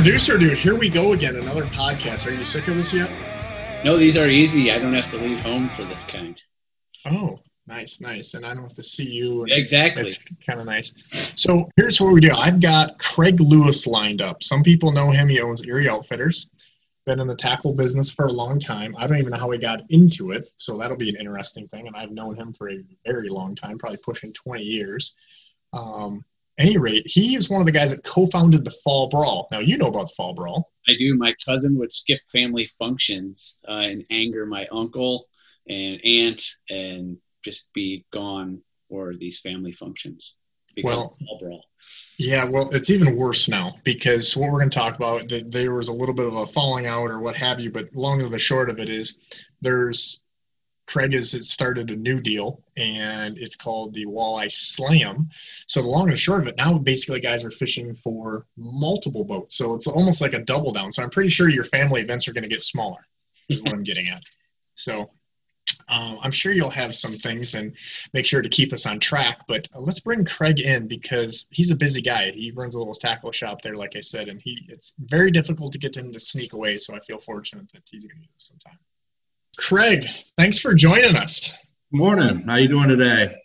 Producer dude, here we go again. Another podcast. Are you sick of this yet? No, these are easy. I don't have to leave home for this kind. Oh, nice, nice. And I don't have to see you. exactly. It's kind of nice. So here's what we do. I've got Craig Lewis lined up. Some people know him. He owns Erie Outfitters. Been in the tackle business for a long time. I don't even know how he got into it. So that'll be an interesting thing. And I've known him for a very long time, probably pushing 20 years. Um, any rate, he is one of the guys that co-founded the Fall Brawl. Now you know about the Fall Brawl. I do. My cousin would skip family functions uh, and anger my uncle and aunt and just be gone for these family functions because well, Fall Brawl. Yeah, well, it's even worse now because what we're going to talk about, that there was a little bit of a falling out or what have you, but long of the short of it is there's Craig has started a new deal, and it's called the Walleye Slam. So the long and short of it, now basically guys are fishing for multiple boats. So it's almost like a double down. So I'm pretty sure your family events are going to get smaller. Is what I'm getting at. So um, I'm sure you'll have some things and make sure to keep us on track. But uh, let's bring Craig in because he's a busy guy. He runs a little tackle shop there, like I said, and he it's very difficult to get him to sneak away. So I feel fortunate that he's going to give us some time. Craig, thanks for joining us. Morning. How you doing today?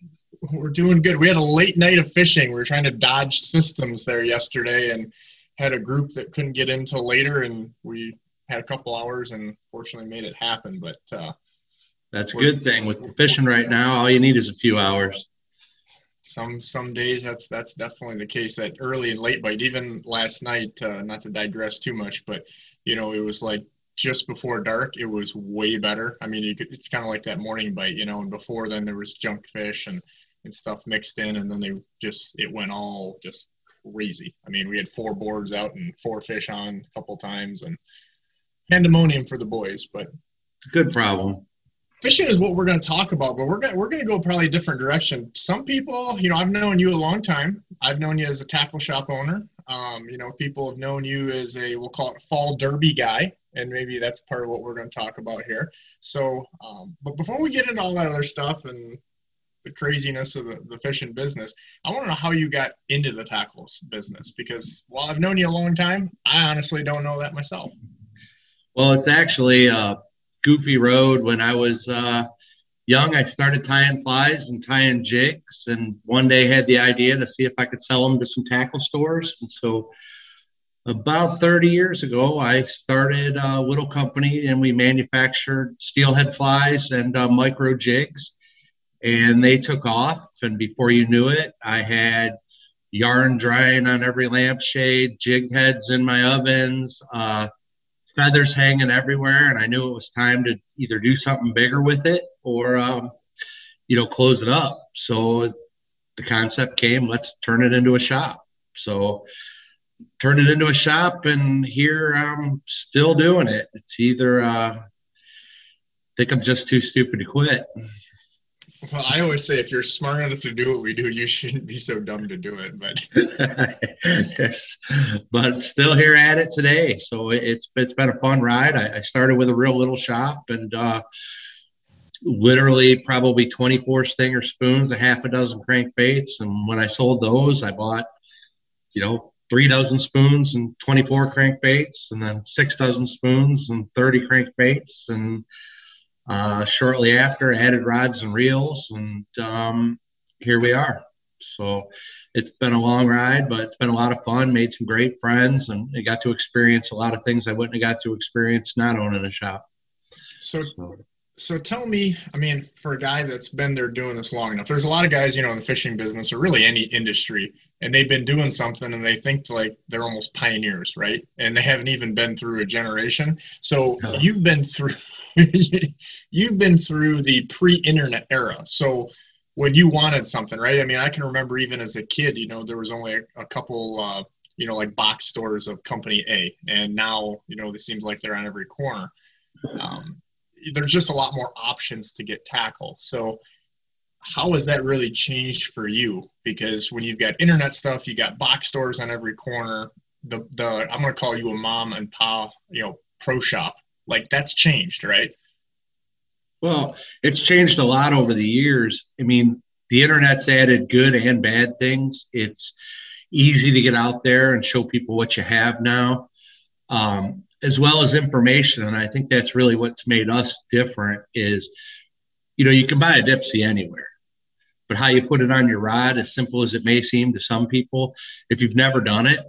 We're doing good. We had a late night of fishing. We were trying to dodge systems there yesterday and had a group that couldn't get in till later, and we had a couple hours and fortunately made it happen. But uh, that's a good thing with the fishing right now. All you need is a few hours. Some some days that's that's definitely the case. That early and late bite, even last night. Uh, not to digress too much, but you know it was like just before dark, it was way better. I mean, you could, it's kind of like that morning bite, you know, and before then there was junk fish and, and stuff mixed in. And then they just, it went all just crazy. I mean, we had four boards out and four fish on a couple times and pandemonium for the boys, but good problem. Fishing is what we're going to talk about, but we're going we're going to go probably a different direction. Some people, you know, I've known you a long time. I've known you as a tackle shop owner. Um, you know, people have known you as a we'll call it fall derby guy and maybe that's part of what we're going to talk about here. So, um, but before we get into all that other stuff and the craziness of the, the fishing business, I want to know how you got into the tackles business because while I've known you a long time, I honestly don't know that myself. Well, it's actually a goofy road. When I was uh, young, I started tying flies and tying jigs, and one day had the idea to see if I could sell them to some tackle stores. And so about 30 years ago, I started a little company and we manufactured steelhead flies and uh, micro jigs. And they took off. And before you knew it, I had yarn drying on every lampshade, jig heads in my ovens, uh, feathers hanging everywhere. And I knew it was time to either do something bigger with it or, um, you know, close it up. So the concept came let's turn it into a shop. So, turned it into a shop, and here I'm still doing it. It's either uh, think I'm just too stupid to quit. Well, I always say if you're smart enough to do what we do, you shouldn't be so dumb to do it. But but still here at it today. So it's it's been a fun ride. I, I started with a real little shop and uh, literally probably 24 stinger spoons, a half a dozen crankbaits, and when I sold those, I bought you know three dozen spoons and 24 crankbaits, and then six dozen spoons and 30 crankbaits. And uh, shortly after, added rods and reels, and um, here we are. So it's been a long ride, but it's been a lot of fun. Made some great friends, and I got to experience a lot of things I wouldn't have got to experience not owning a shop. So, so so tell me, I mean, for a guy that's been there doing this long enough, there's a lot of guys, you know, in the fishing business or really any industry, and they've been doing something and they think like they're almost pioneers, right? And they haven't even been through a generation. So oh. you've been through you've been through the pre-internet era. So when you wanted something, right? I mean, I can remember even as a kid, you know, there was only a, a couple uh, you know, like box stores of company A, and now, you know, it seems like they're on every corner. Um, there's just a lot more options to get tackle. So how has that really changed for you? Because when you've got internet stuff, you got box stores on every corner. The the I'm gonna call you a mom and pa, you know, pro shop. Like that's changed, right? Well, it's changed a lot over the years. I mean, the internet's added good and bad things. It's easy to get out there and show people what you have now. um, as well as information. And I think that's really what's made us different is, you know, you can buy a Dipsy anywhere, but how you put it on your rod, as simple as it may seem to some people, if you've never done it,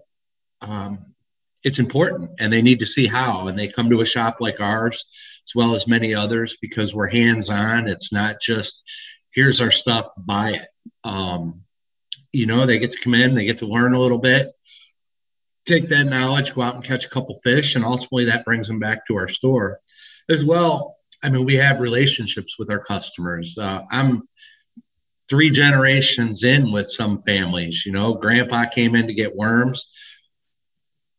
um, it's important and they need to see how. And they come to a shop like ours, as well as many others, because we're hands on. It's not just, here's our stuff, buy it. Um, you know, they get to come in, they get to learn a little bit, take that knowledge, go out and catch a couple fish, and ultimately that brings them back to our store. As well, I mean, we have relationships with our customers. Uh, I'm three generations in with some families. You know, grandpa came in to get worms,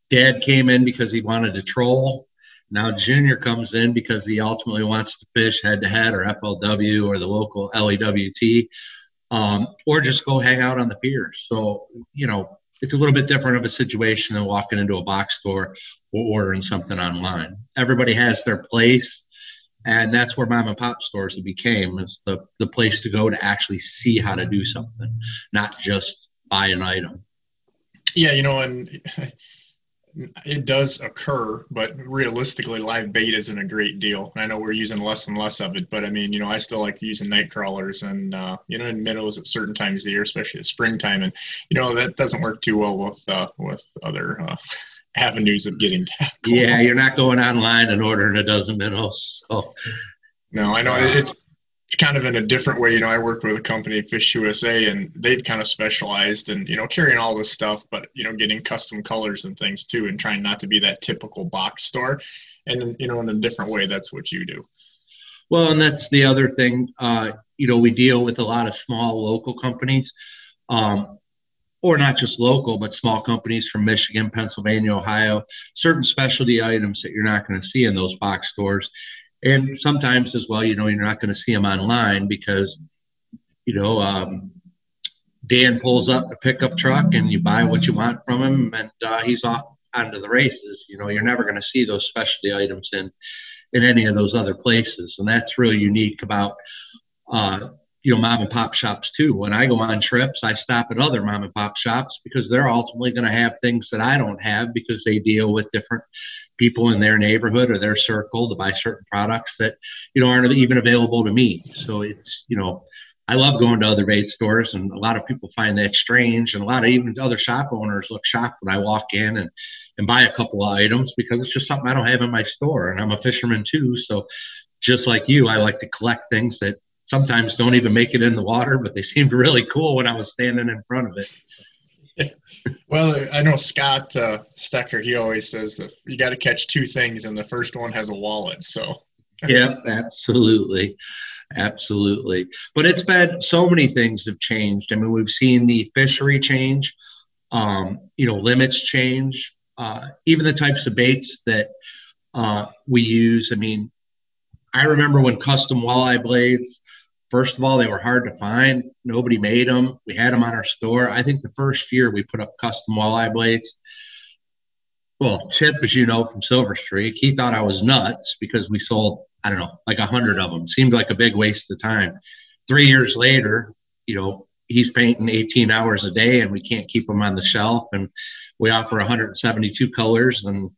dad came in because he wanted to troll. Now Junior comes in because he ultimately wants to fish head to head or FLW or the local LEWT, um, or just go hang out on the pier. So, you know, it's a little bit different of a situation than walking into a box store or ordering something online. Everybody has their place, and that's where mom and pop stores became is the, the place to go to actually see how to do something, not just buy an item. Yeah, you know, and it does occur, but realistically, live bait isn't a great deal. I know we're using less and less of it, but I mean, you know, I still like using night crawlers and uh, you know, in minnows at certain times of the year, especially at springtime, and you know that doesn't work too well with uh, with other uh, avenues of getting tackle. Yeah, you're not going online and ordering a dozen minnows. So. No, I know it's it's kind of in a different way. You know, I worked with a company, Fish USA, and they've kind of specialized in, you know, carrying all this stuff, but, you know, getting custom colors and things too, and trying not to be that typical box store. And, you know, in a different way, that's what you do. Well, and that's the other thing. Uh, you know, we deal with a lot of small local companies, um, or not just local, but small companies from Michigan, Pennsylvania, Ohio, certain specialty items that you're not going to see in those box stores and sometimes as well, you know, you're not going to see them online because, you know, um, Dan pulls up a pickup truck and you buy what you want from him, and uh, he's off onto the races. You know, you're never going to see those specialty items in in any of those other places, and that's really unique about uh, you know mom and pop shops too. When I go on trips, I stop at other mom and pop shops because they're ultimately going to have things that I don't have because they deal with different people in their neighborhood or their circle to buy certain products that you know aren't even available to me. So it's you know I love going to other bait stores, and a lot of people find that strange, and a lot of even other shop owners look shocked when I walk in and and buy a couple of items because it's just something I don't have in my store, and I'm a fisherman too, so just like you, I like to collect things that sometimes don't even make it in the water, but they seemed really cool when I was standing in front of it. well, I know Scott uh, Stecker. He always says that you got to catch two things, and the first one has a wallet. So. yeah, absolutely, absolutely. But it's been so many things have changed. I mean, we've seen the fishery change. Um, you know, limits change. Uh, even the types of baits that uh, we use. I mean, I remember when custom walleye blades First of all, they were hard to find. Nobody made them. We had them on our store. I think the first year we put up custom walleye blades. Well, Chip, as you know from Silver Streak, he thought I was nuts because we sold, I don't know, like a hundred of them. Seemed like a big waste of time. Three years later, you know, he's painting 18 hours a day and we can't keep them on the shelf. And we offer 172 colors. And,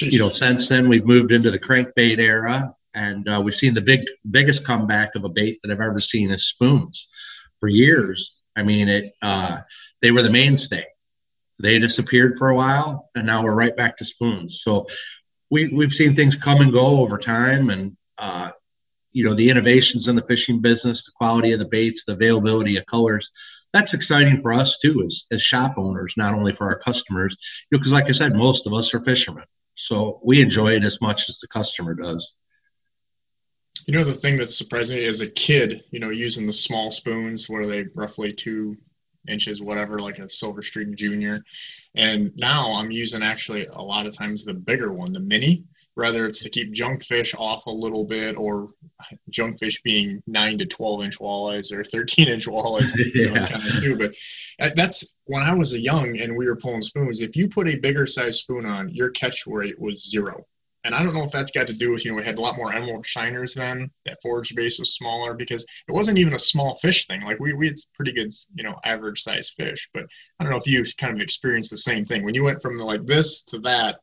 you know, since then we've moved into the crankbait era and uh, we've seen the big biggest comeback of a bait that I've ever seen is spoons. For years, I mean, it uh, they were the mainstay. They disappeared for a while, and now we're right back to spoons. So we we've seen things come and go over time, and uh, you know the innovations in the fishing business, the quality of the baits, the availability of colors. That's exciting for us too, as, as shop owners, not only for our customers. You know, because like I said, most of us are fishermen, so we enjoy it as much as the customer does. You know, the thing that surprised me as a kid, you know, using the small spoons, what are they, roughly two inches, whatever, like a Silver Streak Junior. And now I'm using actually a lot of times the bigger one, the mini, whether it's to keep junk fish off a little bit or junk fish being 9 to 12 inch walleyes or 13 inch walleyes you know, kind of too. But uh, that's when i was a young and we were pulling spoons if you put a bigger size spoon on your catch rate was zero and I don't know if that's got to do with, you know, we had a lot more emerald shiners then. That forage base was smaller because it wasn't even a small fish thing. Like we, we had pretty good, you know, average size fish. But I don't know if you kind of experienced the same thing. When you went from like this to that,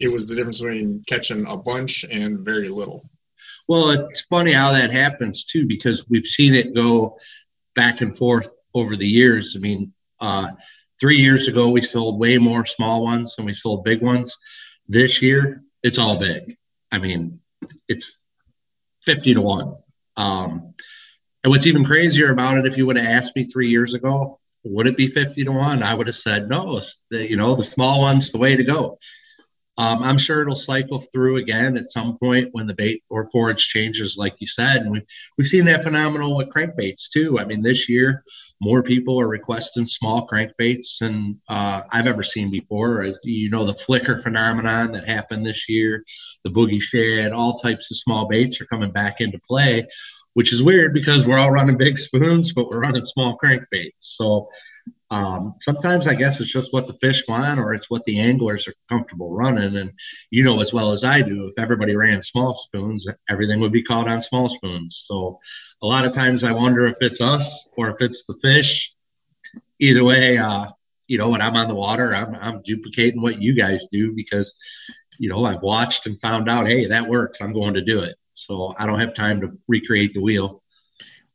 it was the difference between catching a bunch and very little. Well, it's funny how that happens too, because we've seen it go back and forth over the years. I mean, uh, three years ago, we sold way more small ones than we sold big ones. This year, it's all big. I mean, it's 50 to 1. Um, and what's even crazier about it, if you would have asked me three years ago, would it be 50 to 1? I would have said, no, the, you know, the small one's the way to go. Um, I'm sure it'll cycle through again at some point when the bait or forage changes, like you said. And we've, we've seen that phenomenal with crankbaits too. I mean, this year, more people are requesting small crankbaits than uh, I've ever seen before. As you know, the flicker phenomenon that happened this year, the boogie shad, all types of small baits are coming back into play, which is weird because we're all running big spoons, but we're running small crankbaits. So um, sometimes I guess it's just what the fish want or it's what the anglers are comfortable running. And you know as well as I do, if everybody ran small spoons, everything would be caught on small spoons. So a lot of times I wonder if it's us or if it's the fish. Either way, uh, you know, when I'm on the water, I'm, I'm duplicating what you guys do because, you know, I've watched and found out, hey, that works. I'm going to do it. So I don't have time to recreate the wheel.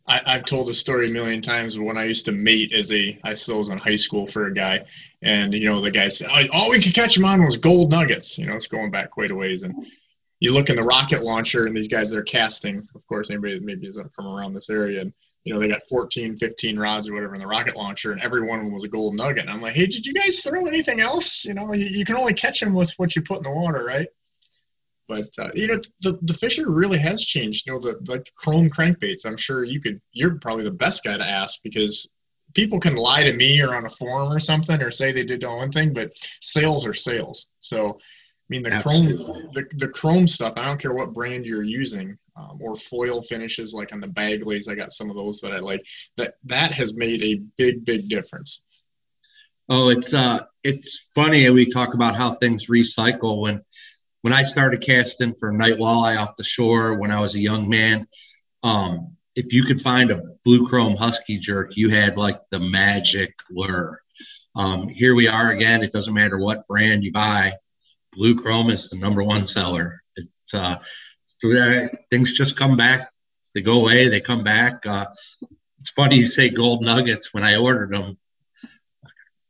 I, have told this story a million times. When I used to mate as a, I still was in high school for a guy, and you know the guy said, oh, all we could catch him on was gold nuggets. You know, it's going back quite a ways. And you look in the rocket launcher, and these guys that are casting, of course, anybody that maybe isn't from around this area, and you know they got 14, 15 rods or whatever in the rocket launcher, and every one of them was a gold nugget. And I'm like, hey, did you guys throw anything else? You know, you, you can only catch them with what you put in the water, right? But uh, you know, the the fisher really has changed. You know, the the chrome crankbaits. I'm sure you could. You're probably the best guy to ask because people can lie to me or on a forum or something or say they did one thing, but sales are sales. So, I mean, the Absolutely. chrome the the chrome stuff. I don't care what brand you're using. Um, or foil finishes like on the Bagleys. I got some of those that I like. That that has made a big, big difference. Oh, it's uh, it's funny we talk about how things recycle when when I started casting for night walleye off the shore when I was a young man, um, if you could find a blue chrome husky jerk, you had like the magic lure. Um, here we are again. It doesn't matter what brand you buy, blue chrome is the number one seller. It's uh, so things just come back. They go away. They come back. Uh, it's funny you say gold nuggets. When I ordered them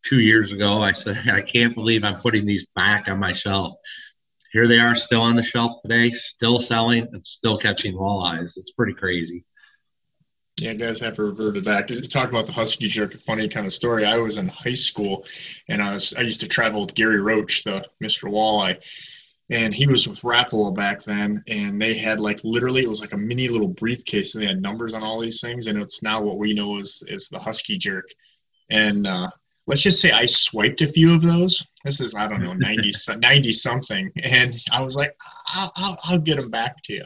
two years ago, I said I can't believe I'm putting these back on my shelf here they are still on the shelf today, still selling and still catching walleyes. It's pretty crazy. Yeah, guys have to reverted back. To talk about the husky jerk, funny kind of story. I was in high school, and I was I used to travel with Gary Roach, the Mr. Walleye, and he was with Rapala back then, and they had like literally it was like a mini little briefcase, and they had numbers on all these things, and it's now what we know is is the husky jerk, and uh, let's just say I swiped a few of those. This is, I don't know, 90, 90 something. And I was like, I'll, I'll, I'll get them back to you.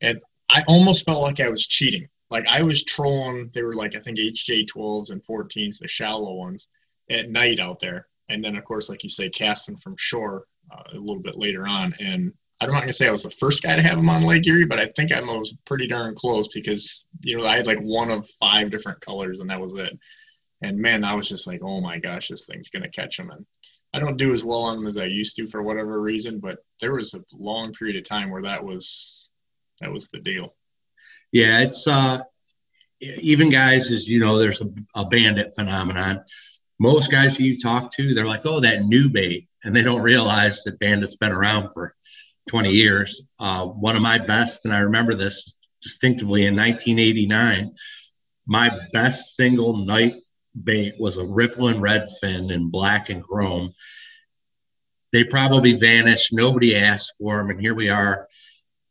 And I almost felt like I was cheating. Like I was trolling, they were like, I think HJ12s and 14s, the shallow ones at night out there. And then, of course, like you say, casting from shore uh, a little bit later on. And I'm not gonna say I was the first guy to have them on Lake Erie, but I think I was pretty darn close because you know I had like one of five different colors, and that was it. And man, I was just like, oh my gosh, this thing's gonna catch them. And I don't do as well on them as I used to for whatever reason, but there was a long period of time where that was that was the deal. Yeah, it's uh even guys as you know, there's a, a bandit phenomenon. Most guys you talk to, they're like, oh, that new bait, and they don't realize that bandit's been around for 20 years. Uh, one of my best, and I remember this distinctively in 1989, my best single night bait was a rippling redfin in black and chrome. They probably vanished. Nobody asked for them. And here we are,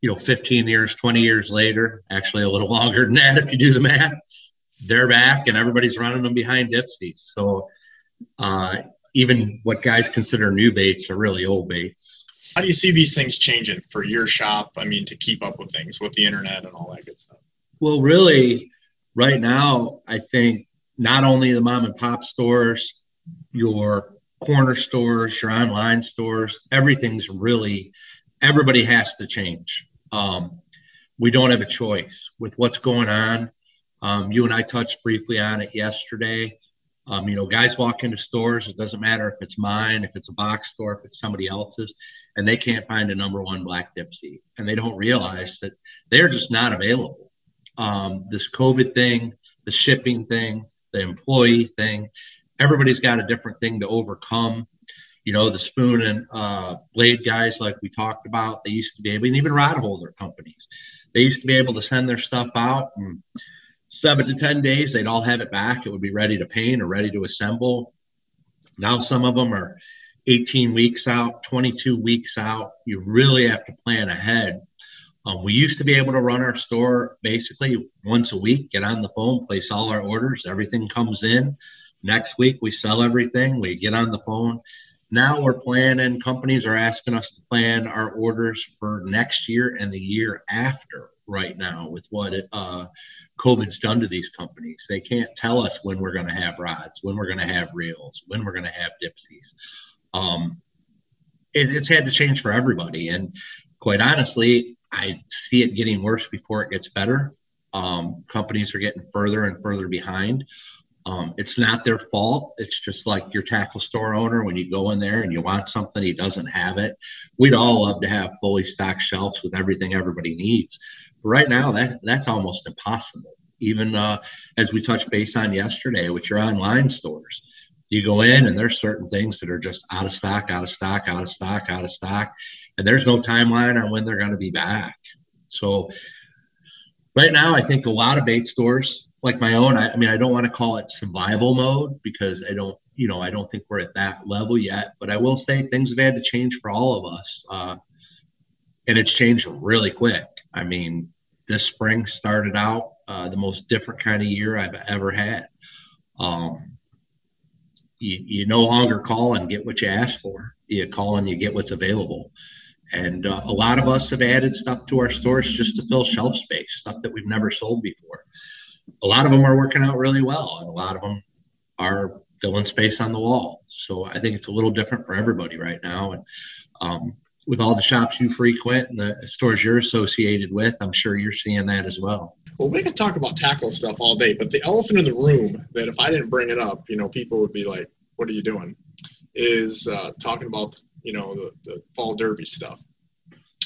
you know, 15 years, 20 years later, actually a little longer than that if you do the math. They're back and everybody's running them behind dipsies. So uh, even what guys consider new baits are really old baits. How do you see these things changing for your shop? I mean, to keep up with things with the internet and all that good stuff. Well, really, right now, I think not only the mom and pop stores, your corner stores, your online stores, everything's really, everybody has to change. Um, we don't have a choice with what's going on. Um, you and I touched briefly on it yesterday. Um, you know, guys walk into stores. It doesn't matter if it's mine, if it's a box store, if it's somebody else's, and they can't find a number one black Dipsy, and they don't realize that they're just not available. Um, this COVID thing, the shipping thing, the employee thing, everybody's got a different thing to overcome. You know, the spoon and uh, blade guys, like we talked about, they used to be able, and even rod holder companies, they used to be able to send their stuff out and seven to 10 days, they'd all have it back. It would be ready to paint or ready to assemble. Now, some of them are 18 weeks out, 22 weeks out. You really have to plan ahead. Um, we used to be able to run our store basically once a week, get on the phone, place all our orders, everything comes in. Next week, we sell everything, we get on the phone. Now we're planning, companies are asking us to plan our orders for next year and the year after right now with what uh, COVID's done to these companies. They can't tell us when we're going to have rods, when we're going to have reels, when we're going to have dipsies. Um, it, it's had to change for everybody. And quite honestly, I see it getting worse before it gets better. Um, companies are getting further and further behind. Um, it's not their fault. It's just like your tackle store owner when you go in there and you want something, he doesn't have it. We'd all love to have fully stocked shelves with everything everybody needs. But right now, that that's almost impossible. Even uh, as we touched base on yesterday with your online stores, you go in and there's certain things that are just out of stock, out of stock, out of stock, out of stock, and there's no timeline on when they're going to be back. So right now, I think a lot of bait stores like my own. I, I mean, I don't want to call it survival mode because I don't, you know, I don't think we're at that level yet. But I will say things have had to change for all of us, uh, and it's changed really quick. I mean, this spring started out uh, the most different kind of year I've ever had. Um, you, you no longer call and get what you ask for. You call and you get what's available. And uh, a lot of us have added stuff to our stores just to fill shelf space, stuff that we've never sold before a lot of them are working out really well, and a lot of them are filling space on the wall. So I think it's a little different for everybody right now. And um, with all the shops you frequent and the stores you're associated with, I'm sure you're seeing that as well. Well, we could talk about tackle stuff all day, but the elephant in the room that if I didn't bring it up, you know, people would be like, "What are you doing?" Is uh, talking about you know the, the fall derby stuff.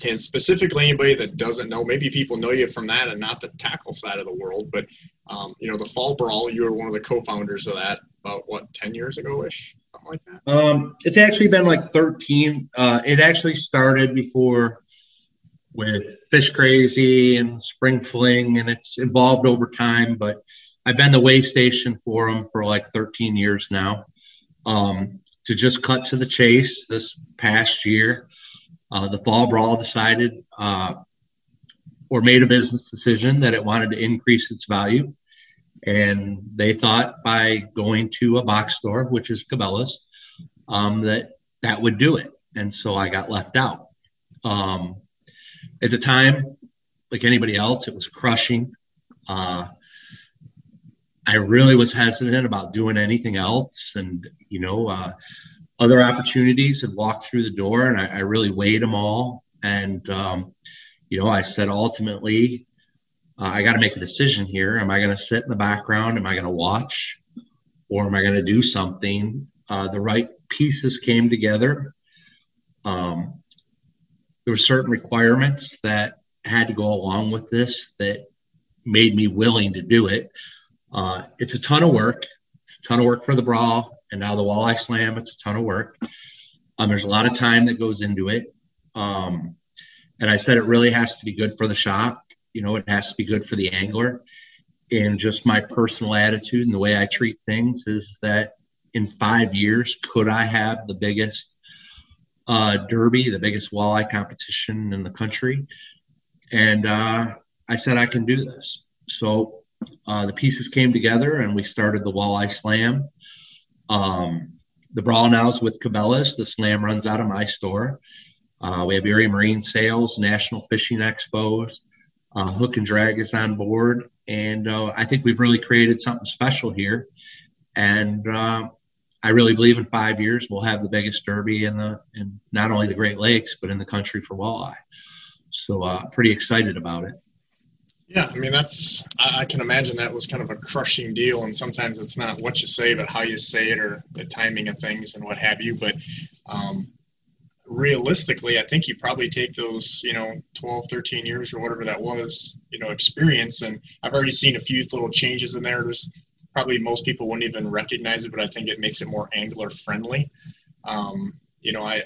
And specifically anybody that doesn't know maybe people know you from that and not the tackle side of the world but um, you know the fall brawl you were one of the co-founders of that about what 10 years ago ish something like that. Um, it's actually been like 13 uh, it actually started before with fish crazy and spring fling and it's evolved over time but i've been the weigh station for them for like 13 years now um, to just cut to the chase this past year uh, the Fall Brawl decided uh, or made a business decision that it wanted to increase its value. And they thought by going to a box store, which is Cabela's, um, that that would do it. And so I got left out. Um, at the time, like anybody else, it was crushing. Uh, I really was hesitant about doing anything else. And, you know, uh, other opportunities had walked through the door and I, I really weighed them all. And, um, you know, I said ultimately, uh, I got to make a decision here. Am I going to sit in the background? Am I going to watch? Or am I going to do something? Uh, the right pieces came together. Um, there were certain requirements that had to go along with this that made me willing to do it. Uh, it's a ton of work. It's a ton of work for the brawl and now the walleye slam it's a ton of work. Um, there's a lot of time that goes into it. Um, and i said it really has to be good for the shop. You know it has to be good for the angler. And just my personal attitude and the way i treat things is that in five years could i have the biggest uh, derby the biggest walleye competition in the country? And uh, i said i can do this. So uh, the pieces came together and we started the walleye slam um, the brawl now is with Cabela's. The slam runs out of my store. Uh, we have Erie Marine Sales, National Fishing Expos, uh, Hook and Drag is on board, and uh, I think we've really created something special here. And uh, I really believe in five years we'll have the biggest derby in the in not only the Great Lakes but in the country for walleye. So uh, pretty excited about it. Yeah, I mean that's I, can imagine that was kind of a crushing deal, and sometimes it's not what you say, but how you say it, or the timing of things and what have you. But um, realistically, I think you probably take those, you know, 12, 13 years or whatever that was, you know, experience, and I've already seen a few little changes in there. There's probably most people wouldn't even recognize it, but I think it makes it more angler friendly. Um, you know, I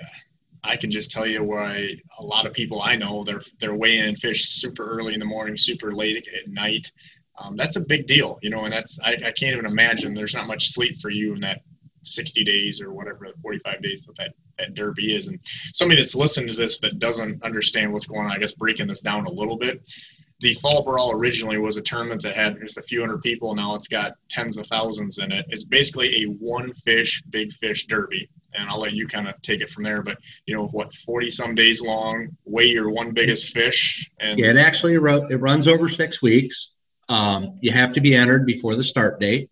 I can just tell you why a lot of people I know they're they're weighing in fish super early in the morning, super late at night. Um, that's a big deal, you know, and that's I, I can't even imagine there's not much sleep for you in that 60 days or whatever 45 days that, that that derby is and somebody that's listening to this that doesn't understand what's going on i guess breaking this down a little bit the fall brawl originally was a tournament that had just a few hundred people now it's got tens of thousands in it it's basically a one fish big fish derby and I'll let you kind of take it from there. But you know, what forty some days long, weigh your one biggest fish, and yeah, it actually it runs over six weeks. Um, you have to be entered before the start date.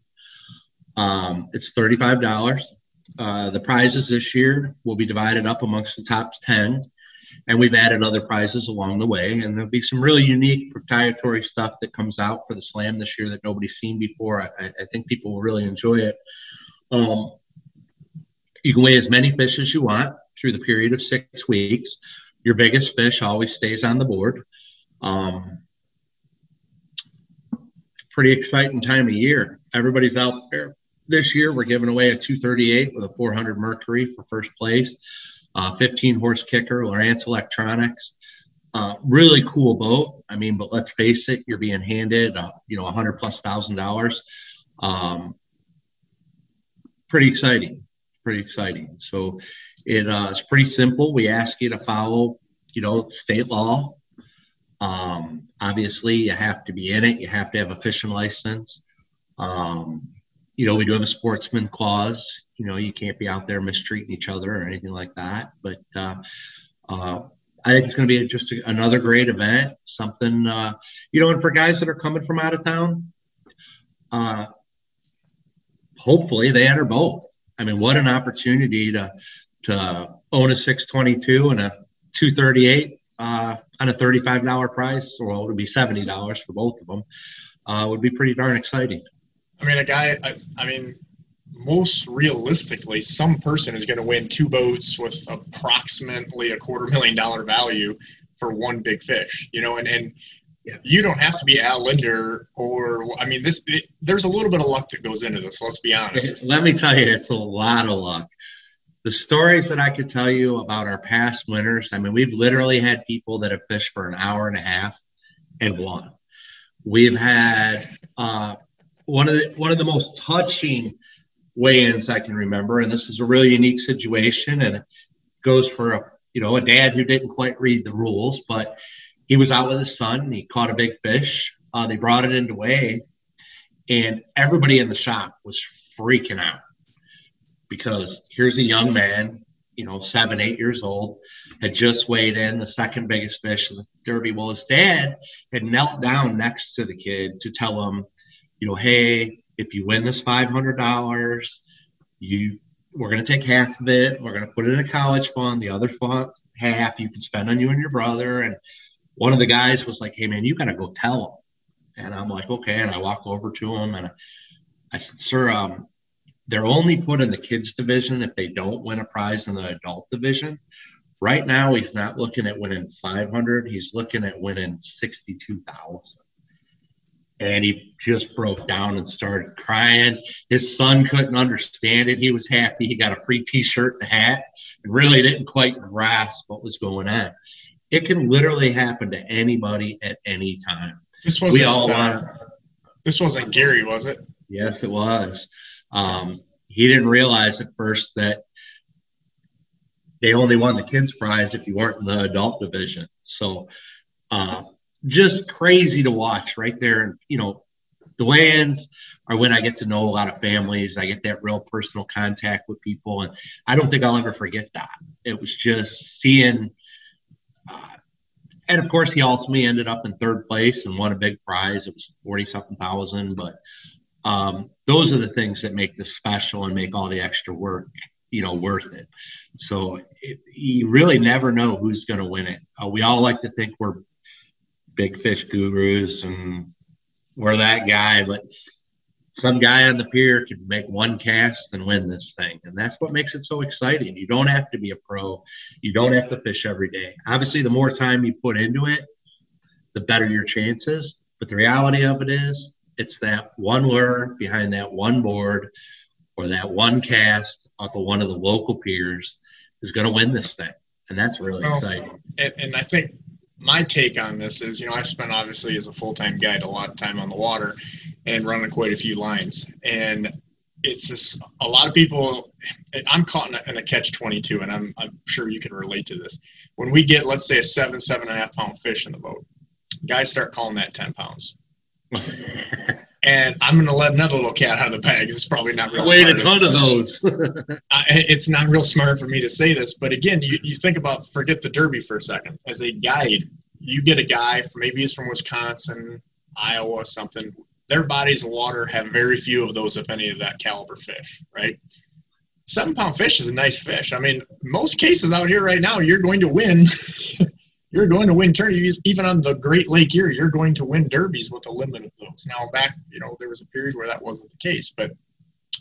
Um, it's thirty five dollars. Uh, the prizes this year will be divided up amongst the top ten, and we've added other prizes along the way. And there'll be some really unique proprietary stuff that comes out for the slam this year that nobody's seen before. I, I think people will really enjoy it. Um, you can weigh as many fish as you want through the period of six weeks. Your biggest fish always stays on the board. Um, pretty exciting time of year. Everybody's out there. This year, we're giving away a 238 with a 400 Mercury for first place, uh, 15 horse kicker, Lowrance Electronics. Uh, really cool boat. I mean, but let's face it, you're being handed, uh, you know, a hundred plus thousand dollars. Um, pretty exciting pretty exciting. So it, uh, it's pretty simple. We ask you to follow, you know, state law. Um, obviously, you have to be in it. You have to have a fishing license. Um, you know, we do have a sportsman clause. You know, you can't be out there mistreating each other or anything like that. But uh, uh, I think it's going to be just a, another great event. Something, uh, you know, and for guys that are coming from out of town, uh, hopefully they enter both. I mean, what an opportunity to to own a 622 and a 238 uh, on a $35 price, or well, it would be $70 for both of them, uh, would be pretty darn exciting. I mean, a guy, I, I mean, most realistically, some person is going to win two boats with approximately a quarter million dollar value for one big fish, you know, and, and yeah. you don't have to be Al Lindner or I mean this. It, there's a little bit of luck that goes into this. Let's be honest. Let me tell you, it's a lot of luck. The stories that I could tell you about our past winners. I mean, we've literally had people that have fished for an hour and a half and won. We've had uh, one of the one of the most touching weigh-ins I can remember, and this is a really unique situation, and it goes for a you know a dad who didn't quite read the rules, but he was out with his son and he caught a big fish. Uh, they brought it into weigh, and everybody in the shop was freaking out because here's a young man, you know, seven, eight years old, had just weighed in the second biggest fish in the Derby. Well, his dad had knelt down next to the kid to tell him, you know, hey, if you win this five hundred dollars, you we're going to take half of it. We're going to put it in a college fund. The other fund, half you can spend on you and your brother. And one of the guys was like, "Hey man, you got to go tell him." And I'm like, "Okay." And I walk over to him and I said, "Sir, um, they're only put in the kids division if they don't win a prize in the adult division. Right now, he's not looking at winning 500. He's looking at winning 62,000." And he just broke down and started crying. His son couldn't understand it. He was happy he got a free T-shirt and hat, and really didn't quite grasp what was going on. It can literally happen to anybody at any time. This wasn't. Uh, this wasn't Gary, was it? Yes, it was. Um, he didn't realize at first that they only won the kids prize if you weren't in the adult division. So, uh, just crazy to watch right there. And you know, the weigh-ins are when I get to know a lot of families. I get that real personal contact with people, and I don't think I'll ever forget that. It was just seeing and of course, he ultimately ended up in third place and won a big prize. It was 40 something thousand. But um, those are the things that make this special and make all the extra work, you know, worth it. So it, you really never know who's going to win it. Uh, we all like to think we're big fish gurus and we're that guy, but some guy on the pier could make one cast and win this thing. And that's what makes it so exciting. You don't have to be a pro. You don't have to fish every day. Obviously, the more time you put into it, the better your chances. But the reality of it is, it's that one lure behind that one board or that one cast off of one of the local piers is going to win this thing. And that's really well, exciting. And, and I think my take on this is, you know, I've spent obviously as a full time guide a lot of time on the water and running quite a few lines. And it's just a lot of people. I'm caught in a, in a catch 22, and I'm, I'm sure you can relate to this. When we get, let's say, a seven, seven and a half pound fish in the boat, guys start calling that 10 pounds. and I'm going to let another little cat out of the bag. It's probably not real. Wait a ton of those. it's not real smart for me to say this, but again, you, you think about forget the Derby for a second. As a guide, you get a guy from maybe he's from Wisconsin, Iowa, something their bodies of water have very few of those, if any, of that caliber fish, right? Seven pound fish is a nice fish. I mean, most cases out here right now, you're going to win. you're going to win tourneys, even on the Great Lake Erie. You're going to win derbies with a limit of those. Now, back, you know, there was a period where that wasn't the case, but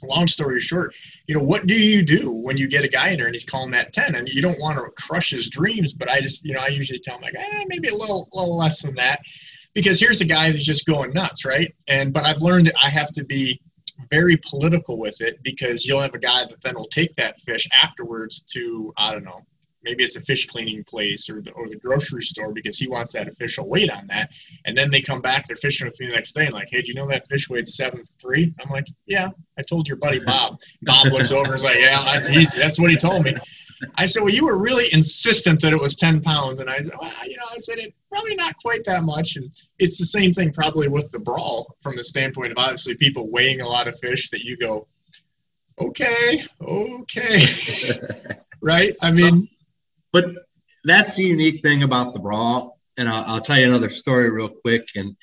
long story short, you know, what do you do when you get a guy in there and he's calling that 10 and you don't want to crush his dreams, but I just, you know, I usually tell him like, eh, maybe a little, little less than that because here's a guy who's just going nuts, right? And but I've learned that I have to be very political with it because you'll have a guy that then will take that fish afterwards to I don't know, maybe it's a fish cleaning place or the, or the grocery store because he wants that official weight on that. And then they come back, they're fishing with me the next day and like, hey, do you know that fish weighed seven three? I'm like, yeah, I told your buddy Bob. Bob looks over and is like, yeah, that's easy. That's what he told me. I said, well, you were really insistent that it was 10 pounds. And I said, well, you know, I said, it probably not quite that much. And it's the same thing probably with the brawl from the standpoint of obviously people weighing a lot of fish that you go, okay, okay. right? I mean, but that's the unique thing about the brawl. And I'll, I'll tell you another story real quick. And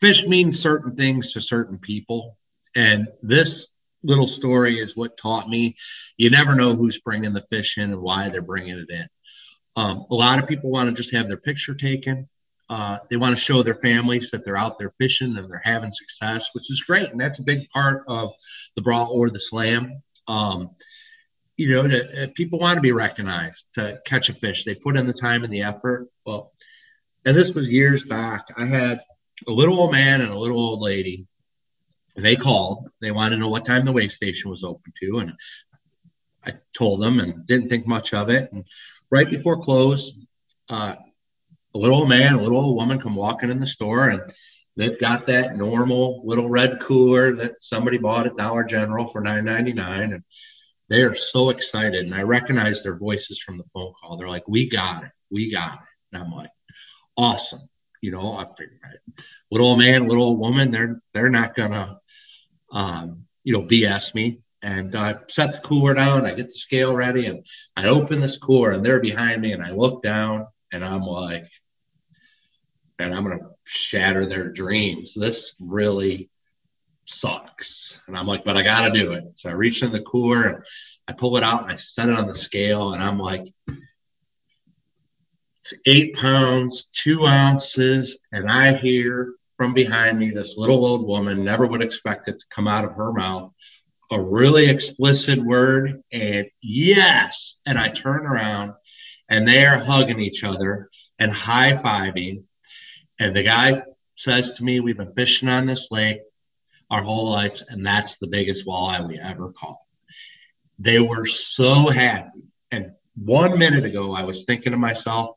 fish means certain things to certain people. And this little story is what taught me you never know who's bringing the fish in and why they're bringing it in. Um, a lot of people want to just have their picture taken. Uh, they want to show their families that they're out there fishing and they're having success, which is great. And that's a big part of the brawl or the slam. Um, you know, to, uh, people want to be recognized to catch a fish. They put in the time and the effort. Well, and this was years back. I had a little old man and a little old lady and they called. They wanted to know what time the weigh station was open to, and I told them and didn't think much of it. And right before close, uh, a little old man, a little old woman come walking in the store, and they've got that normal little red cooler that somebody bought at Dollar General for nine ninety nine, and they are so excited. And I recognize their voices from the phone call. They're like, "We got it, we got it." And I'm like, "Awesome." You know, I figured, right? little man, little woman, they're they're not gonna um, you know, BS me. And I set the cooler down, I get the scale ready, and I open this cooler, and they're behind me, and I look down, and I'm like, and I'm gonna shatter their dreams. This really sucks. And I'm like, but I gotta do it. So I reach in the cooler and I pull it out and I set it on the scale, and I'm like, it's eight pounds, two ounces, and I hear from behind me, this little old woman, never would expect it to come out of her mouth, a really explicit word, and yes. And I turn around and they are hugging each other and high fiving. And the guy says to me, We've been fishing on this lake our whole lives, and that's the biggest walleye we ever caught. They were so happy. And one minute ago, I was thinking to myself,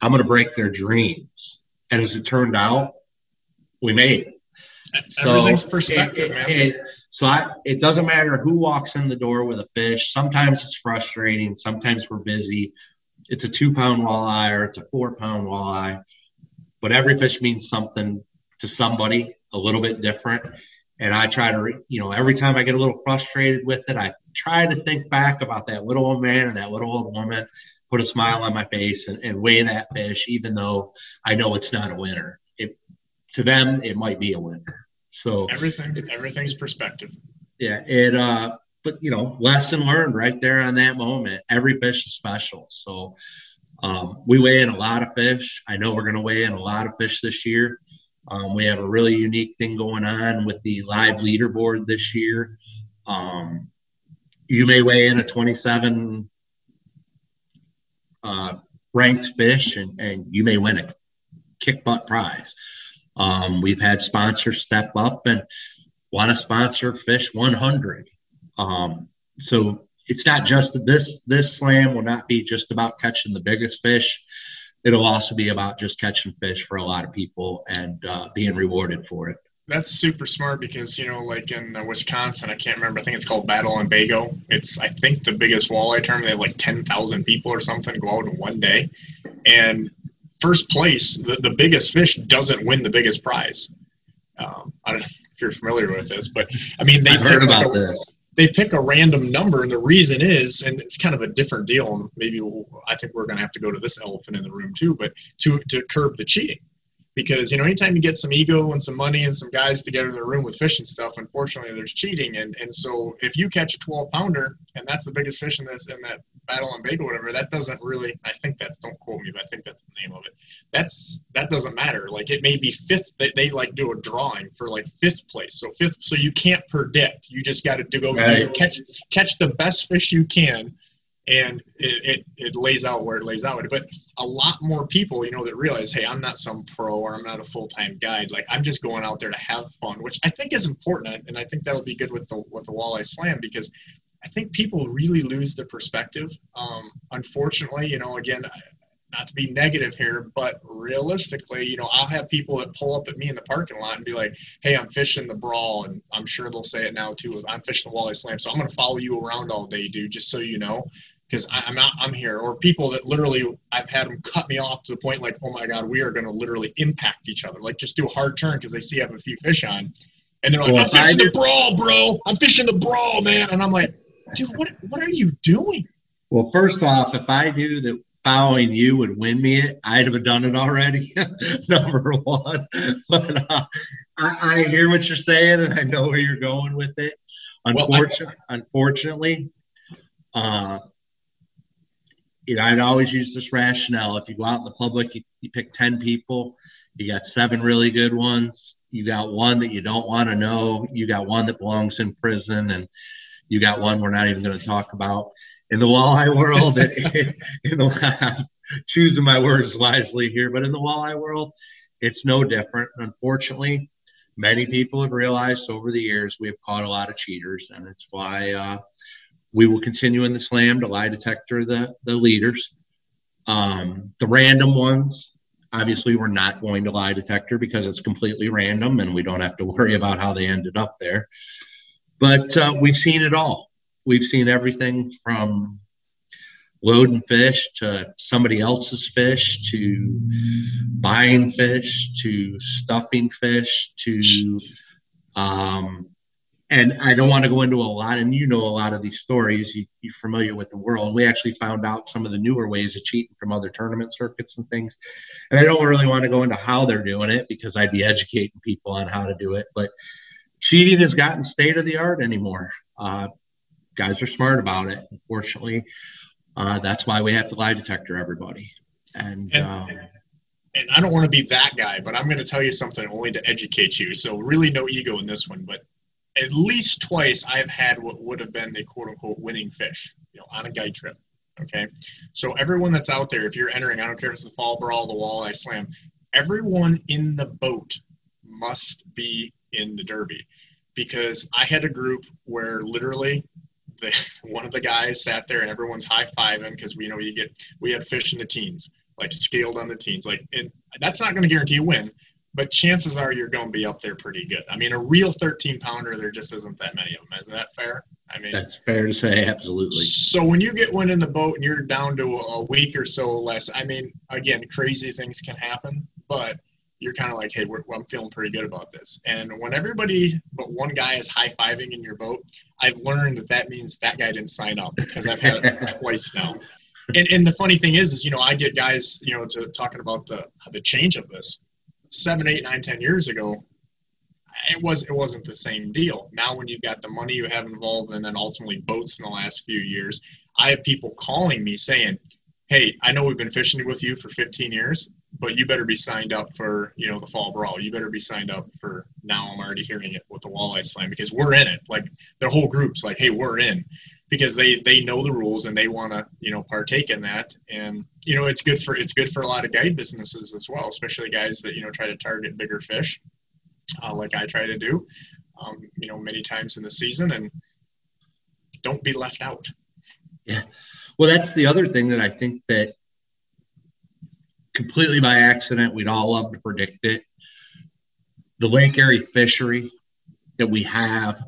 I'm going to break their dreams. And as it turned out, we made. So Everything's perspective, it, man. It, so I, it doesn't matter who walks in the door with a fish. Sometimes it's frustrating. Sometimes we're busy. It's a two pound walleye or it's a four pound walleye, but every fish means something to somebody a little bit different. And I try to, you know, every time I get a little frustrated with it, I try to think back about that little old man and that little old woman, put a smile on my face and, and weigh that fish, even though I know it's not a winner It, to them it might be a winner. So everything everything's perspective. Yeah, it uh but you know, lesson learned right there on that moment. Every fish is special. So Um, we weigh in a lot of fish. I know we're going to weigh in a lot of fish this year. Um, we have a really unique thing going on with the live leaderboard this year. Um, you may weigh in a 27 uh, ranked fish and, and you may win a kick butt prize. Um, we've had sponsors step up and want to sponsor Fish 100. Um, so it's not just this this slam will not be just about catching the biggest fish. It'll also be about just catching fish for a lot of people and uh, being rewarded for it. That's super smart because you know, like in uh, Wisconsin, I can't remember. I think it's called Battle on Bago. It's I think the biggest walleye tournament. They have like ten thousand people or something go out in one day, and first place, the, the biggest fish doesn't win the biggest prize. Um, I don't know if you're familiar with this, but I mean, they I've heard about a, this. They pick a random number, and the reason is, and it's kind of a different deal. And maybe we'll, I think we're going to have to go to this elephant in the room too, but to to curb the cheating because you know anytime you get some ego and some money and some guys together in the room with fish and stuff unfortunately there's cheating. And and so if you catch a 12 pounder and that's the biggest fish in this in that battle on bait or whatever that doesn't really i think that's don't quote me but i think that's the name of it. That's that doesn't matter. Like it may be fifth they, they like do a drawing for like fifth place. So fifth so you can't predict. You just got to go Right. catch catch the best fish you can and it, it, it lays out where it lays out. But a lot more people, you know, that realize, hey, I'm not some pro or I'm not a full time guide. Like I'm just going out there to have fun, which I think is important, and I think that'll be good with the with the walleye slam because I think people really lose their perspective. Um, unfortunately, you know, again. Not to be negative here, but realistically, you know, I'll have people that pull up at me in the parking lot and be like, "Hey, I'm fishing the brawl," and I'm sure they'll say it now too. I'm fishing the walleye slam, so I'm going to follow you around all day, dude, just so you know because I'm not, I'm here. Or people that literally, I've had them cut me off to the point like, oh my God, we are going to literally impact each other. Like just do a hard turn because they see I have a few fish on. And they're like, Well, I'm fishing the brawl, bro. I'm fishing the brawl, man. And I'm like, dude, what, what are you doing? Well, first off, if I knew that following you would win me it, I'd have done it already. Number one, but uh, I, I hear what you're saying, and I know where you're going with it. Well, I- Unfortunately, unfortunately, uh, you know, I'd always use this rationale. If you go out in the public, you, you pick ten people, you got seven really good ones. You got one that you don't want to know. You got one that belongs in prison, and you got one we're not even going to talk about in the walleye world. in the, I'm choosing my words wisely here, but in the walleye world, it's no different. Unfortunately, many people have realized over the years we have caught a lot of cheaters, and it's why uh, we will continue in the slam to lie detector the the leaders. Um, the random ones, obviously, we're not going to lie detector because it's completely random, and we don't have to worry about how they ended up there. But uh, we've seen it all. We've seen everything from loading fish to somebody else's fish to buying fish to stuffing fish to um, and I don't want to go into a lot, and you know a lot of these stories. You, you're familiar with the world. We actually found out some of the newer ways of cheating from other tournament circuits and things. And I don't really want to go into how they're doing it because I'd be educating people on how to do it. But cheating has gotten state of the art anymore. Uh, guys are smart about it. Unfortunately, uh, that's why we have to lie detector everybody. And, And- um, And I don't want to be that guy, but I'm going to tell you something only to educate you. So really no ego in this one, but at least twice I've had what would have been the quote unquote winning fish, you know, on a guide trip. Okay. So everyone that's out there, if you're entering, I don't care if it's the fall brawl, the walleye slam, everyone in the boat must be in the derby because I had a group where literally the, one of the guys sat there and everyone's high fiving because we know you get we had fish in the teens like scaled on the teens like and that's not going to guarantee a win but chances are you're going to be up there pretty good i mean a real 13 pounder there just isn't that many of them is that fair i mean that's fair to say. Absolutely. so when you get one in the boat and you're down to a week or so less, I mean, again, crazy things can happen, but you're kind of like, hey, we're, I'm feeling pretty good about this. And when everybody but one guy is high fiving in your boat, I've learned that that means that guy didn't sign up because I've had it twice now. And, and the funny thing is, is you know, I get guys, you know, to talking about the the change of this seven, eight, nine, ten years ago it was it wasn't the same deal. Now when you've got the money you have involved and then ultimately boats in the last few years, I have people calling me saying, hey, I know we've been fishing with you for 15 years, but you better be signed up for, you know, the fall brawl. You better be signed up for now. I'm already hearing it with the walleye slam because we're in it. Like their whole group's like, hey, we're in because they they know the rules and they want to you know partake in that. And you know it's good for it's good for a lot of guide businesses as well especially guys that you know try to target bigger fish uh, like i try to do um, you know many times in the season and don't be left out. Yeah. Well that's the other thing that i think that completely by accident we'd all love to predict it. The lake erie fishery that we have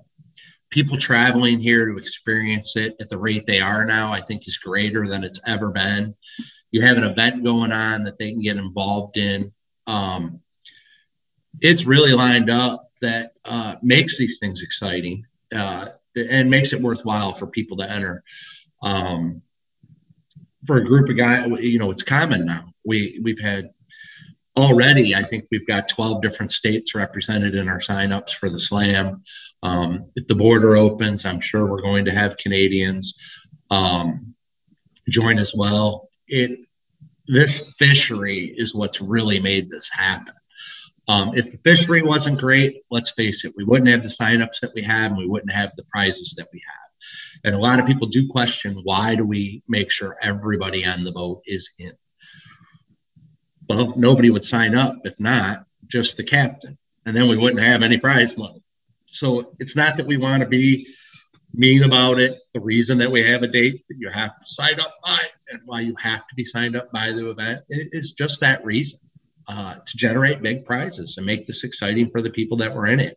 people traveling here to experience it at the rate they are now, I think is greater than it's ever been. You have an event going on that they can get involved in. Um, it's really lined up that uh, makes these things exciting uh, and makes it worthwhile for people to enter. Um, for a group of guys, you know, it's common now. We we've had already. I think we've got 12 different states represented in our signups for the slam. Um, if the border opens, I'm sure we're going to have Canadians um, join as well. It this fishery is what's really made this happen. Um, if the fishery wasn't great, let's face it, we wouldn't have the signups that we have, and we wouldn't have the prizes that we have. And a lot of people do question why do we make sure everybody on the boat is in? Well, nobody would sign up if not just the captain, and then we wouldn't have any prize money. So it's not that we want to be mean about it. The reason that we have a date that you have to sign up by and why you have to be signed up by the event is just that reason uh, to generate big prizes and make this exciting for the people that were in it.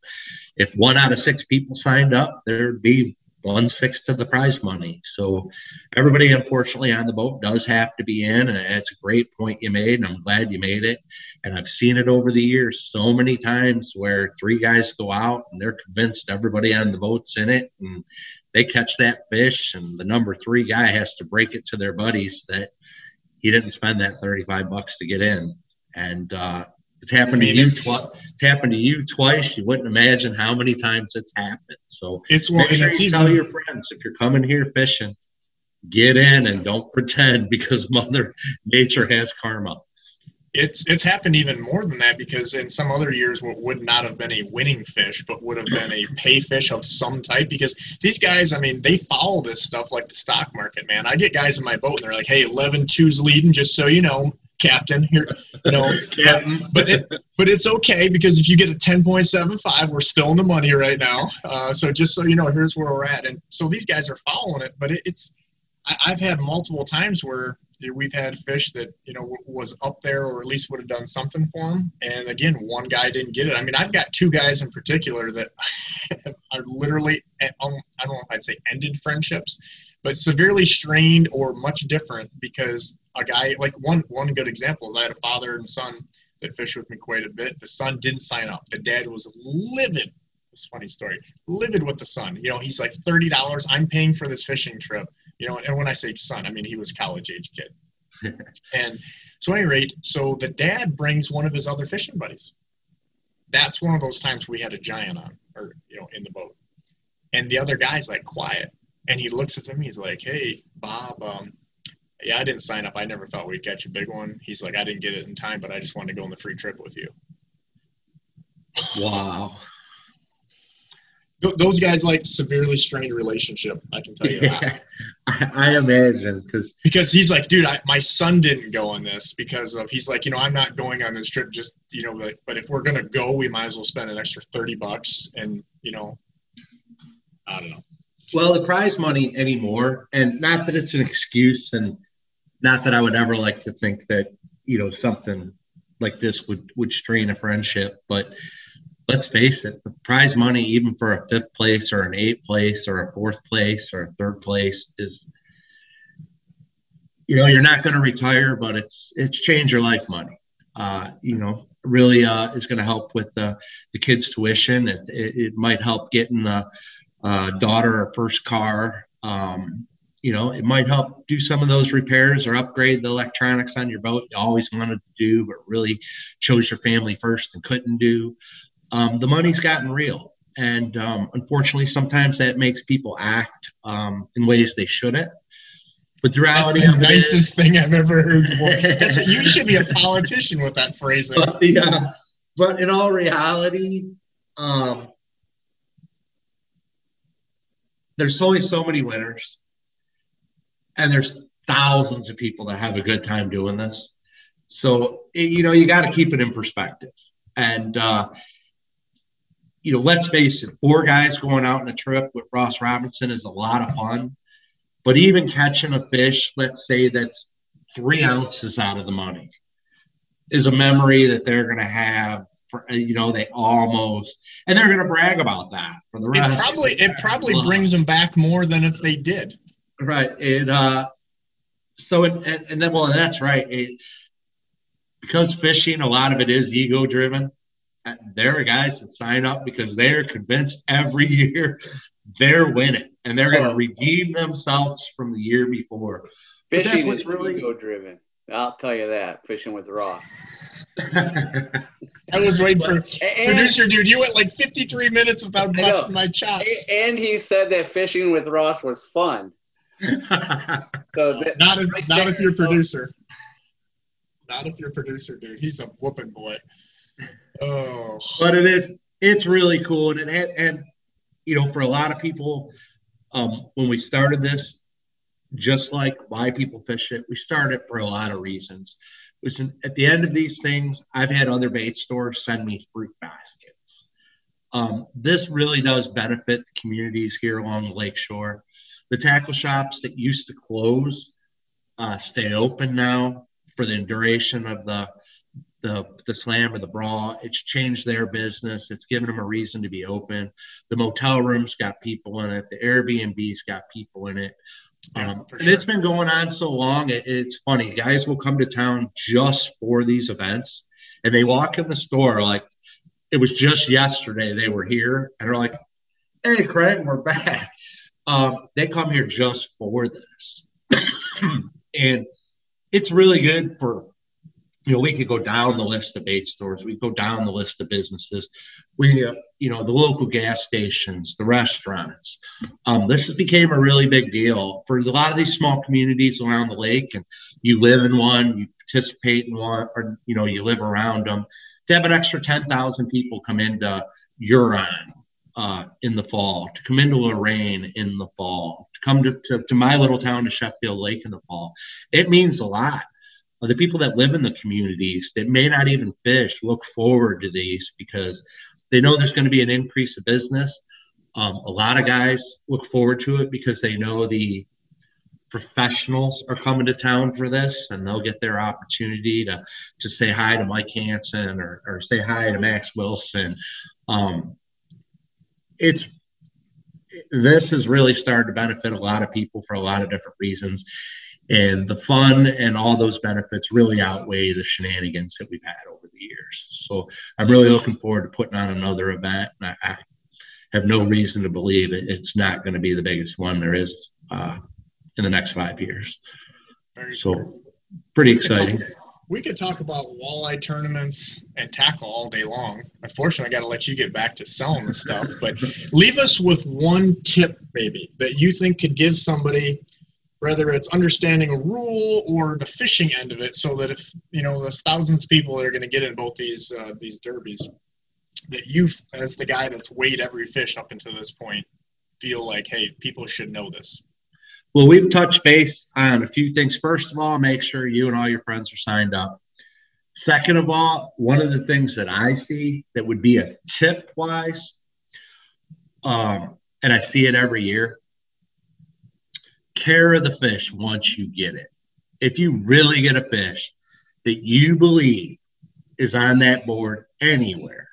If one out of six people signed up, there'd be one sixth of the prize money. So everybody, unfortunately, on the boat does have to be in, and it's a great point you made, and I'm glad you made it. And I've seen it over the years so many times where three guys go out and they're convinced everybody on the boat's in it, and they catch that fish, and the number three guy has to break it to their buddies that he didn't spend that 35 bucks to get in. And uh, it's happened I mean, to you twice. It's happened to you twice. You wouldn't imagine how many times it's happened. So it's make sure you tell your friends if you're coming here fishing, get in and don't pretend because Mother Nature has karma. It's it's happened even more than that because in some other years what would not have been a winning fish but would have been a pay fish of some type because these guys I mean they follow this stuff like the stock market man I get guys in my boat and they're like hey 11 2's leading just so you know captain here you know. Captain. But it, but it's okay because if you get a 10.75 we're still in the money right now. Uh, so just so you know here's where we're at. And so these guys are following it but it, it's I, i've had multiple times where we've had fish that you know was up there or at least would have done something for them and again one guy didn't get it. I mean i've got two guys in particular that are literally um, i don't know if i'd say ended friendships but severely strained or much different because a guy like one one good example is I had a father and son that fished with me quite a bit. The son didn't sign up. The dad was livid. It's funny story. Livid with the son. You know, he's like thirty dollars. I'm paying for this fishing trip. You know, and when I say son, I mean he was college age kid. and so, at any rate, so the dad brings one of his other fishing buddies. That's one of those times we had a giant on, or you know, in the boat, and the other guy's like quiet and he looks at them. He's like, "Hey, Bob, um, yeah, I didn't sign up. I never thought we'd catch a big one." He's like, "I didn't get it in time, but I just wanted to go on the free trip with you." Wow. Those guys like severely strained relationship. I can tell you yeah, that. I, imagine because because he's like, dude, I, my son didn't go on this because of he's like, you know, I'm not going on this trip just you know, but, but if we're gonna go, we might as well spend an extra thirty bucks and you know, I don't know. Well, the prize money anymore, and not that it's an excuse, and not that I would ever like to think that you know something like this would would strain a friendship, but let's face it, the prize money, even for a fifth place or an eighth place or a fourth place or a third place, is you know you're not going to retire, but it's it's change your life money. Uh, you know, really uh, is going to help with the the kids' tuition. It, it, it might help getting the uh, daughter or first car. Um, you know, it might help do some of those repairs or upgrade the electronics on your boat you always wanted to do, but really chose your family first and couldn't do. Um, the money's gotten real. And um, unfortunately, sometimes that makes people act um, in ways they shouldn't. But the reality the of it is- nicest thing I've ever heard. Before. A, you should be a politician with that phrasing. but the uh, but in all reality, um, there's only so many winners, and there's thousands of people that have a good time doing this. So you know you got to keep it in perspective, and uh, you know let's face it, four guys going out on a trip with Ross Robinson is a lot of fun, but even catching a fish, let's say that's three ounces out of the money is a memory that they're going to have for you know they almost and they're going to brag about that for the rest. It rest probably it probably Well, brings them back more than if they did. right it uh so it, and, and then well that's right it, because fishing a lot of it is ego driven uh, there are guys that sign up because they're convinced every year they're winning and they're going to redeem themselves from the year before But that's Fishing what's is really- ego driven. I'll tell you that. Fishing with Ross. I was waiting for And, producer dude. You went like 53 minutes without busting my chops. and he said that fishing with Ross was fun. So that, Not if Right not there, if you're so- producer. Not if you're producer, dude. He's a whooping boy. Oh, but it is it's really cool and it had and you know for a lot of people um when we started this just like why people fish it we started for a lot of reasons listen at the end of these things i've had other bait stores send me fruit baskets um, this really does benefit the communities here along the lake shore the tackle shops that used to close uh, stay open now for the duration of the the the slam or the brawl. It's changed their business. It's given them a reason to be open. The motel rooms got people in it. The Airbnb's got people in it. Yeah, Um, for and sure. it's been going on so long. It, it's funny. Guys will come to town just for these events, and they walk in the store like it was just yesterday. They were here, and they're like, "Hey, Craig, we're back." Um, they come here just for this, and it's really good for you know, we could go down the list of bait stores. We go down the list of businesses. We, uh, you know, the local gas stations, the restaurants. Um, this has became a really big deal for a lot of these small communities around the lake. And you live in one, you participate in one, or you know, you live around them. To have an extra ten thousand people come into Huron uh, in the fall, to come into Lorain in the fall, to come to, to, to my little town of Sheffield Lake in the fall, it means a lot the people that live in the communities that may not even fish look forward to these because they know there's going to be an increase of business. Um, a lot of guys look forward to it because they know the professionals are coming to town for this and they'll get their opportunity to, to say hi to Mike Hansen or, or say hi to Max Wilson. Um, it's this has really started to benefit a lot of people for a lot of different reasons and the fun and all those benefits really outweigh the shenanigans that we've had over the years. So I'm really looking forward to putting on another event. And I, I have no reason to believe it, it's not going to be the biggest one there is uh, in the next five years. very So pretty exciting. We could talk about walleye tournaments and tackle all day long. Unfortunately, I got to let you get back to selling the stuff. But leave us with one tip, maybe, that you think could give somebody, whether it's understanding a rule or the fishing end of it, so that if you know there's thousands of people that are going to get in both these uh, these derbies, that you, as the guy that's weighed every fish up until this point, feel like, hey, people should know this. Well, we've touched base on a few things. First of all, make sure you and all your friends are signed up. Second of all, one of the things that I see that would be a tip wise, um, and I see it every year care of the fish once you get it. If you really get a fish that you believe is on that board anywhere,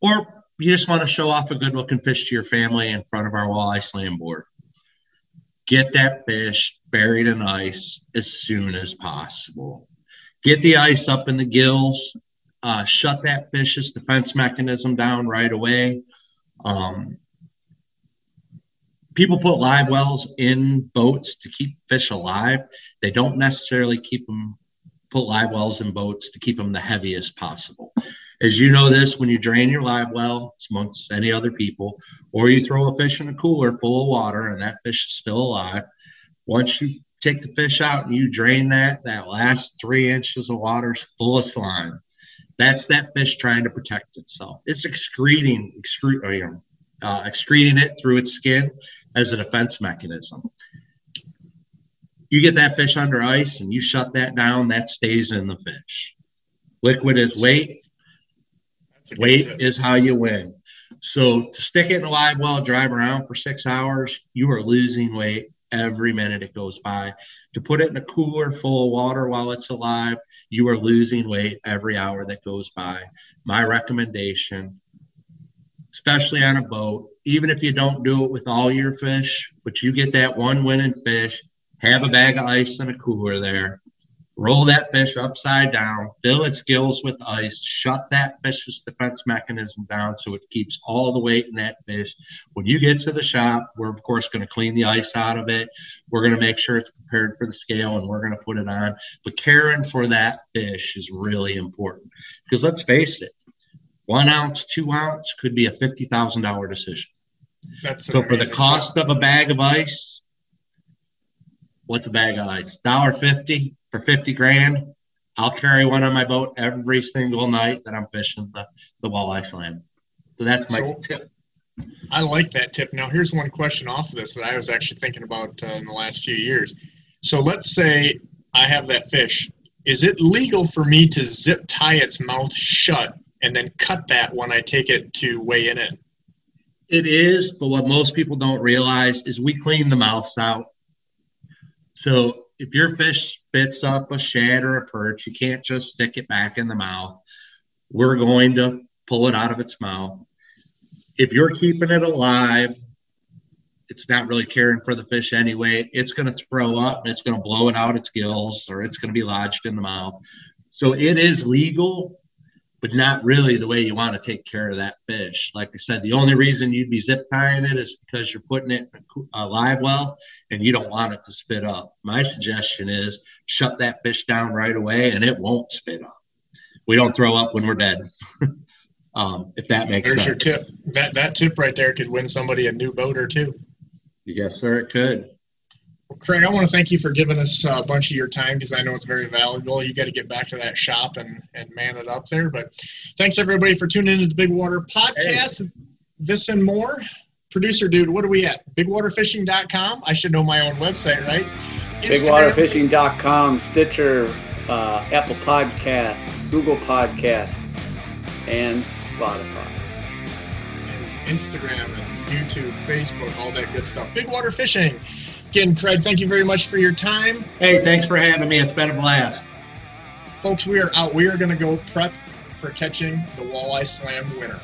or you just want to show off a good looking fish to your family in front of our walleye slam board, get that fish buried in ice as soon as possible. Get the ice up in the gills, uh, shut that fish's defense mechanism down right away. Um, people put live wells in boats to keep fish alive. They don't necessarily keep them put live wells in boats to keep them the heaviest possible. As you know this, when you drain your live well, it's amongst any other people, or you throw a fish in a cooler full of water and that fish is still alive. Once you take the fish out and you drain that, that last three inches of water is full of slime. That's that fish trying to protect itself. It's excreting, excre- uh, excreting it through its skin as a defense mechanism. You get that fish under ice and you shut that down, that stays in the fish. Liquid is weight. Weight tip. is how you win. So to stick it in a live well, drive around for six hours, you are losing weight every minute it goes by. To put it in a cooler full of water while it's alive, you are losing weight every hour that goes by. My recommendation, especially on a boat, even if you don't do it with all your fish, but you get that one winning fish, have a bag of ice in a cooler there roll that fish upside down, fill its gills with ice, shut that fish's defense mechanism down so it keeps all the weight in that fish. When you get to the shop, we're of course going to clean the ice out of it. We're going to make sure it's prepared for the scale and we're going to put it on. But caring for that fish is really important because let's face it, one ounce, two ounce could be a $50,000 decision. That's so for the cost of a bag of ice, what's a bag of ice? Dollar fifty for 50 grand, I'll carry one on my boat every single night that I'm fishing the, the walleye slam. So that's my so, tip. I like that tip. Now, here's one question off of this that I was actually thinking about uh, in the last few years. So let's say I have that fish. Is it legal for me to zip tie its mouth shut and then cut that when I take it to weigh in it? It is, but what most people don't realize is we clean the mouths out. So if your fish spits up a shad or a perch, you can't just stick it back in the mouth. We're going to pull it out of its mouth. If you're keeping it alive, it's not really caring for the fish anyway. It's going to throw up, it's going to blow it out its gills, or it's going to be lodged in the mouth. So it is legal but not really the way you want to take care of that fish. Like I said, the only reason you'd be zip tying it is because you're putting it in a live well and you don't want it to spit up. My suggestion is shut that fish down right away and it won't spit up. We don't throw up when we're dead. um, if that makes There's sense. your tip. That that tip right there could win somebody a new boat or two. Yes, sir, it could. Craig, I want to thank you for giving us a bunch of your time because I know it's very valuable. You got to get back to that shop and, and man it up there. But thanks everybody for tuning into the Big Water Podcast. Hey. This and more. Producer dude, what are we at? BigWaterFishing.com. I should know my own website, right? BigWaterFishing.com, Stitcher, uh, Apple Podcasts, Google Podcasts, and Spotify. And Instagram and YouTube, Facebook, all that good stuff. Big Water Fishing. Again, Craig, thank you very much for your time. Hey, thanks for having me. It's been a blast. Folks, we are out. We are going to go prep for catching the walleye slam winner.